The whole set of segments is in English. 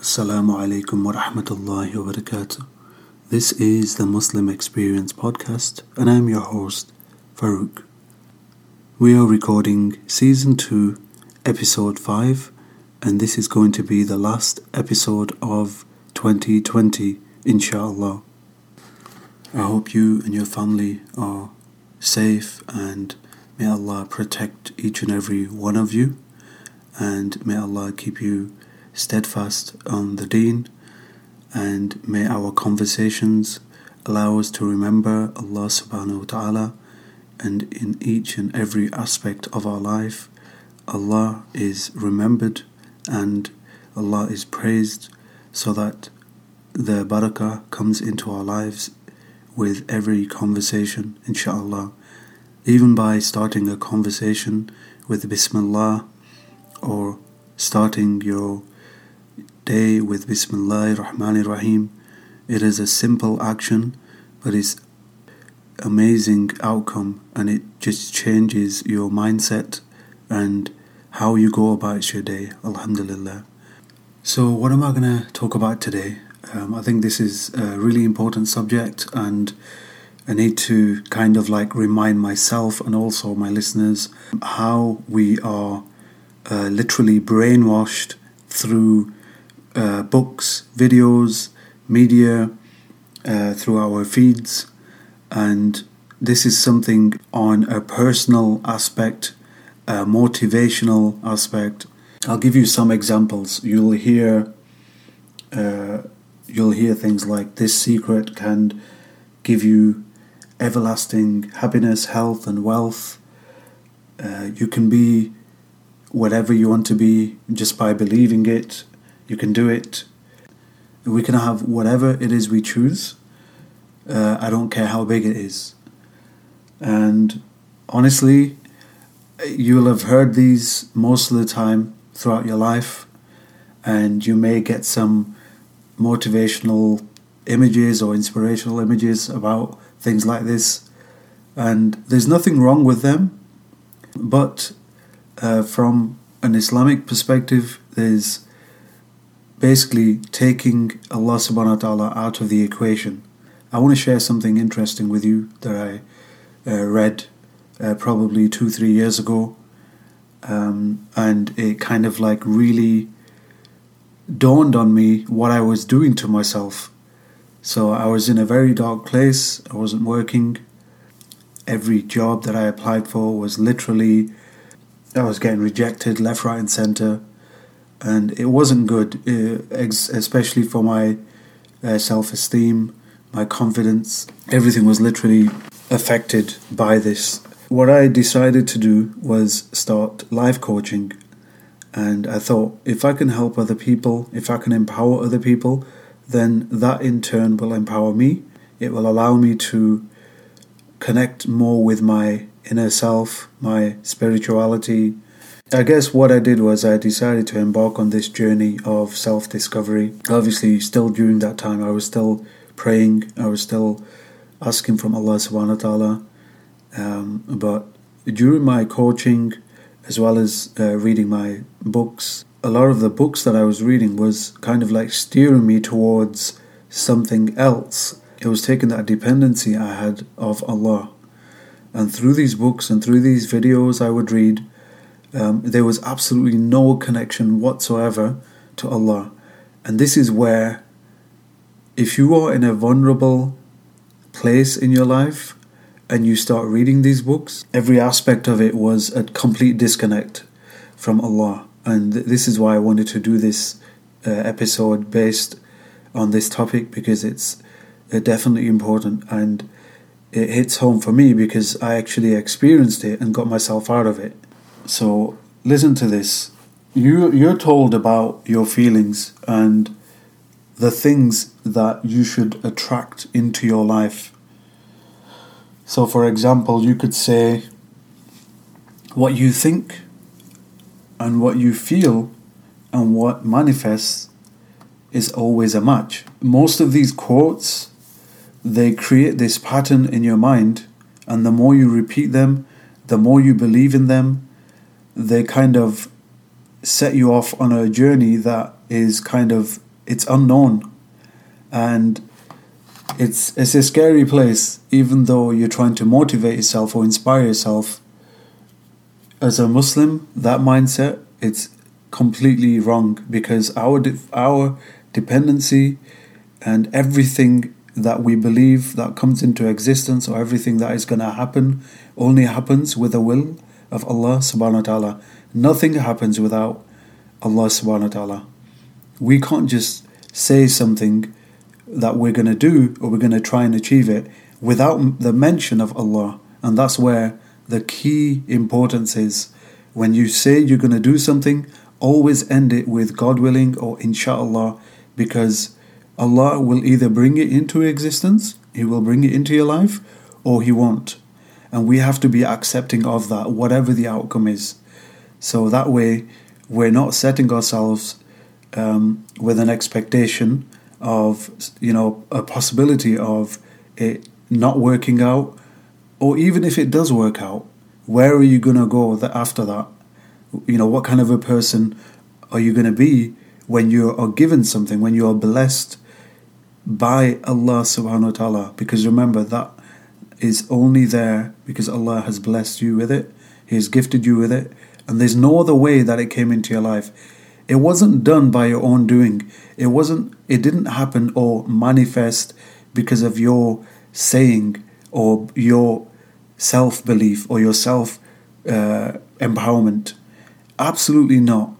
Assalamu alaikum wa rahmatullahi wa barakatuh. This is the Muslim Experience podcast, and I'm your host, Farouk. We are recording season 2, episode 5, and this is going to be the last episode of 2020, inshallah. I hope you and your family are safe, and may Allah protect each and every one of you, and may Allah keep you steadfast on the deen, and may our conversations allow us to remember Allah subhanahu wa ta'ala and in each and every aspect of our life Allah is remembered and Allah is praised so that the barakah comes into our lives with every conversation inshallah even by starting a conversation with bismillah or starting your day with Bismillah Rahman Rahim. It is a simple action, but it's amazing outcome and it just changes your mindset and how you go about your day. Alhamdulillah. So, what am I going to talk about today? Um, I think this is a really important subject, and I need to kind of like remind myself and also my listeners how we are uh, literally brainwashed through uh, books, videos, media, uh, through our feeds, and this is something on a personal aspect, a motivational aspect. I'll give you some examples. You'll hear, uh, you'll hear things like this secret can give you everlasting happiness, health, and wealth. Uh, you can be whatever you want to be just by believing it. You can do it. We can have whatever it is we choose. Uh, I don't care how big it is. And honestly, you'll have heard these most of the time throughout your life, and you may get some motivational images or inspirational images about things like this. And there's nothing wrong with them, but uh, from an Islamic perspective, there's basically taking Allah subhanahu wa ta'ala out of the equation. I want to share something interesting with you that I uh, read uh, probably two, three years ago. Um, and it kind of like really dawned on me what I was doing to myself. So I was in a very dark place, I wasn't working. Every job that I applied for was literally, I was getting rejected left, right, and center and it wasn't good, uh, especially for my uh, self esteem, my confidence. Everything was literally affected by this. What I decided to do was start life coaching, and I thought if I can help other people, if I can empower other people, then that in turn will empower me. It will allow me to connect more with my inner self, my spirituality, I guess what I did was I decided to embark on this journey of self discovery. Obviously, still during that time, I was still praying, I was still asking from Allah subhanahu wa ta'ala. Um, but during my coaching, as well as uh, reading my books, a lot of the books that I was reading was kind of like steering me towards something else. It was taking that dependency I had of Allah. And through these books and through these videos I would read, um, there was absolutely no connection whatsoever to Allah. And this is where, if you are in a vulnerable place in your life and you start reading these books, every aspect of it was a complete disconnect from Allah. And this is why I wanted to do this uh, episode based on this topic because it's uh, definitely important and it hits home for me because I actually experienced it and got myself out of it. So listen to this. You you're told about your feelings and the things that you should attract into your life. So for example, you could say what you think and what you feel and what manifests is always a match. Most of these quotes they create this pattern in your mind and the more you repeat them, the more you believe in them, they kind of set you off on a journey that is kind of it's unknown, and it's it's a scary place. Even though you're trying to motivate yourself or inspire yourself, as a Muslim, that mindset it's completely wrong because our de- our dependency and everything that we believe that comes into existence or everything that is going to happen only happens with a will of Allah subhanahu wa ta'ala. Nothing happens without Allah subhanahu wa ta'ala. We can't just say something that we're going to do or we're going to try and achieve it without the mention of Allah. And that's where the key importance is. When you say you're going to do something, always end it with God willing or inshallah because Allah will either bring it into existence, He will bring it into your life, or He won't. And we have to be accepting of that, whatever the outcome is. So that way, we're not setting ourselves um, with an expectation of, you know, a possibility of it not working out, or even if it does work out, where are you going to go after that? You know, what kind of a person are you going to be when you are given something, when you are blessed by Allah subhanahu wa ta'ala because remember that is only there because Allah has blessed you with it he has gifted you with it and there's no other way that it came into your life it wasn't done by your own doing it wasn't it didn't happen or manifest because of your saying or your self belief or your self uh, empowerment absolutely not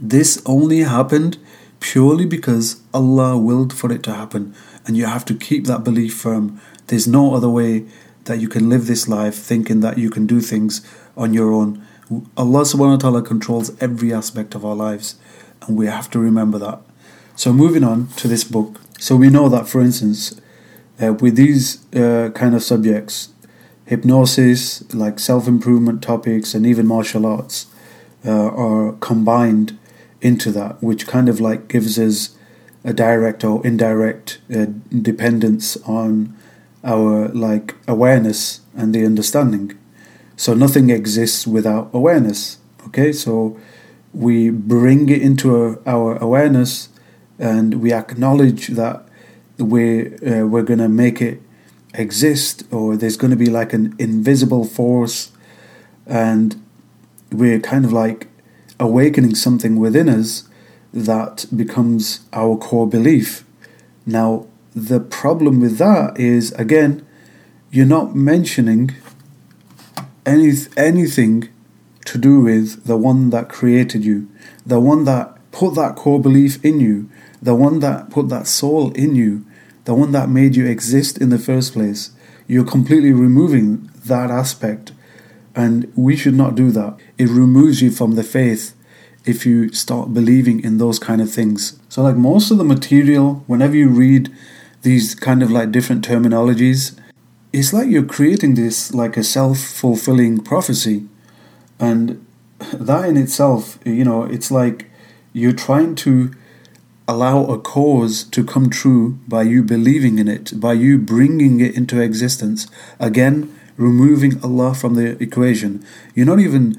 this only happened purely because Allah willed for it to happen. And you have to keep that belief firm. There's no other way that you can live this life thinking that you can do things on your own. Allah subhanahu wa ta'ala controls every aspect of our lives. And we have to remember that. So, moving on to this book. So, we know that, for instance, uh, with these uh, kind of subjects, hypnosis, like self improvement topics, and even martial arts uh, are combined into that, which kind of like gives us a direct or indirect uh, dependence on our like awareness and the understanding. So nothing exists without awareness. Okay, so we bring it into our awareness and we acknowledge that we're uh, we're gonna make it exist, or there's gonna be like an invisible force, and we're kind of like awakening something within us that becomes our core belief. Now, the problem with that is, again, you're not mentioning any, anything to do with the one that created you, the one that put that core belief in you, the one that put that soul in you, the one that made you exist in the first place. You're completely removing that aspect and we should not do that. It removes you from the faith if you start believing in those kind of things. So, like most of the material, whenever you read these kind of like different terminologies, it's like you're creating this like a self fulfilling prophecy. And that in itself, you know, it's like you're trying to allow a cause to come true by you believing in it, by you bringing it into existence. Again, removing Allah from the equation. You're not even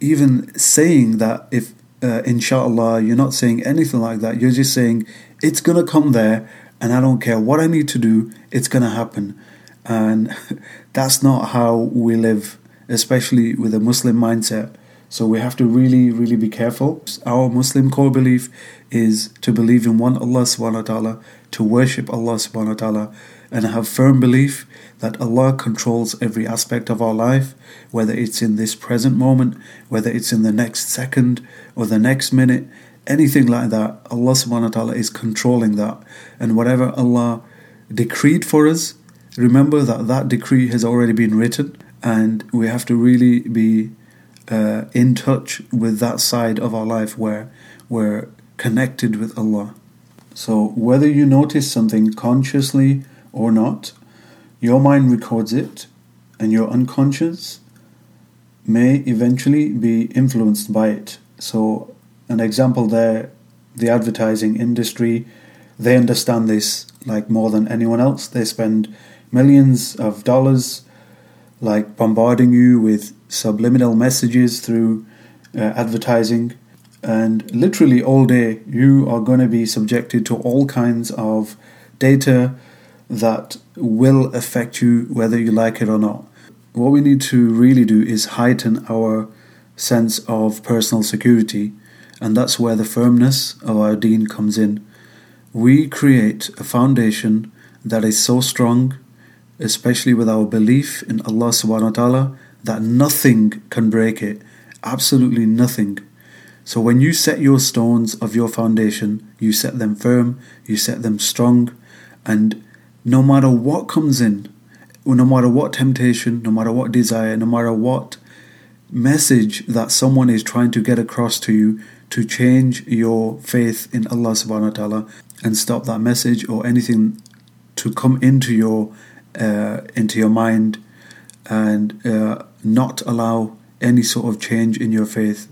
even saying that if uh, inshallah you're not saying anything like that. You're just saying it's gonna come there, and I don't care what I need to do. It's gonna happen, and that's not how we live, especially with a Muslim mindset. So we have to really, really be careful. Our Muslim core belief is to believe in one Allah subhanahu wa ta'ala, to worship Allah subhanahu wa ta'ala, and have firm belief that Allah controls every aspect of our life, whether it's in this present moment, whether it's in the next second or the next minute, anything like that. Allah subhanahu wa ta'ala is controlling that. And whatever Allah decreed for us, remember that that decree has already been written, and we have to really be uh, in touch with that side of our life where we're connected with Allah. So, whether you notice something consciously or not, your mind records it, and your unconscious may eventually be influenced by it. So, an example there the advertising industry, they understand this like more than anyone else. They spend millions of dollars like bombarding you with subliminal messages through uh, advertising And literally all day, you are going to be subjected to all kinds of data that will affect you whether you like it or not. What we need to really do is heighten our sense of personal security, and that's where the firmness of our deen comes in. We create a foundation that is so strong, especially with our belief in Allah subhanahu wa ta'ala, that nothing can break it. Absolutely nothing. So when you set your stones of your foundation, you set them firm, you set them strong, and no matter what comes in, no matter what temptation, no matter what desire, no matter what message that someone is trying to get across to you to change your faith in Allah subhanahu wa ta'ala and stop that message or anything to come into your uh, into your mind and uh, not allow any sort of change in your faith.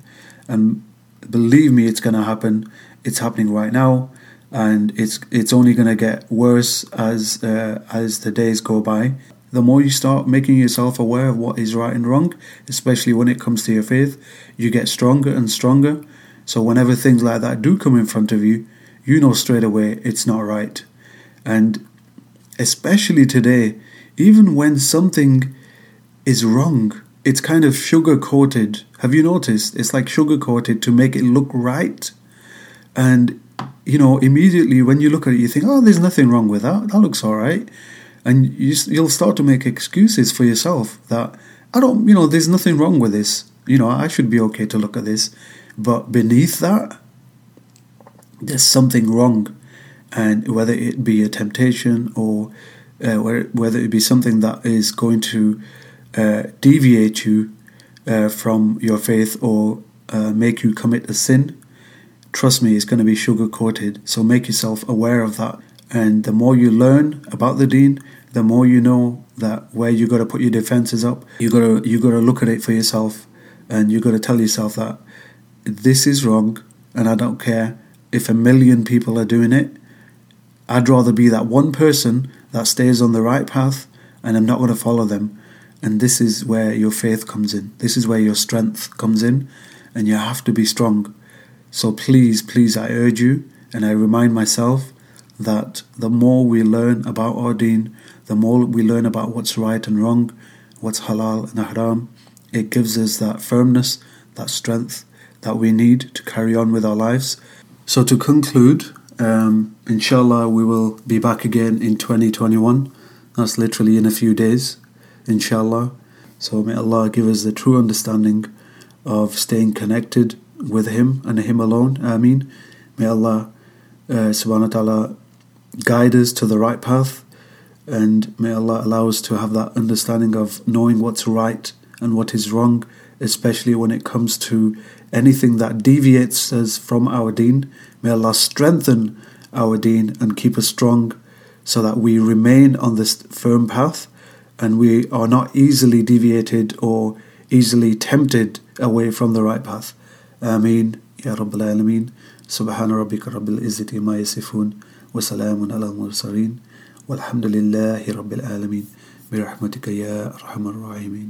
And believe me it's going to happen. It's happening right now and it's it's only going to get worse as uh, as the days go by. The more you start making yourself aware of what is right and wrong especially when it comes to your faith you get stronger and stronger so whenever things like that do come in front of you you know straight away it's not right and especially today even when something is wrong it's kind of sugar coated have you noticed it's like sugar coated to make it look right and you know, immediately when you look at it, you think, oh, there's nothing wrong with that. That looks all right. And you, you'll start to make excuses for yourself that, I don't, you know, there's nothing wrong with this. You know, I should be okay to look at this. But beneath that, there's something wrong. And whether it be a temptation or uh, whether it be something that is going to uh, deviate you uh, from your faith or uh, make you commit a sin, trust me, it's going to be sugar coated. So make yourself aware of that. And the more you learn about the deen, the more you know that where you got to put your defenses up, you got to you got to look at it for yourself, and you got to tell yourself that this is wrong, and I don't care if a million people are doing it. I'd rather be that one person that stays on the right path, and I'm not going to follow them. And this is where your faith comes in. This is where your strength comes in, and you have to be strong. So please, please, I urge you and I remind myself that the more we learn about our deen, the more we learn about what's right and wrong, what's halal and haram, it gives us that firmness, that strength that we need to carry on with our lives. So to conclude, um, inshallah, we will be back again in 2021. That's literally in a few days, inshallah. So may Allah give us the true understanding of staying connected with Him and Him alone. Ameen. May Allah uh, subhanahu wa ta'ala guide us to the right path and may Allah allow us to have that understanding of knowing what's right and what is wrong, especially when it comes to anything that deviates us from our deen. May Allah strengthen our deen and keep us strong so that we remain on this firm path and we are not easily deviated or easily tempted away from the right path. آمين يا رب العالمين سبحان ربك رب العزة ما يصفون وسلام على المرسلين والحمد لله رب العالمين برحمتك يا أرحم الراحمين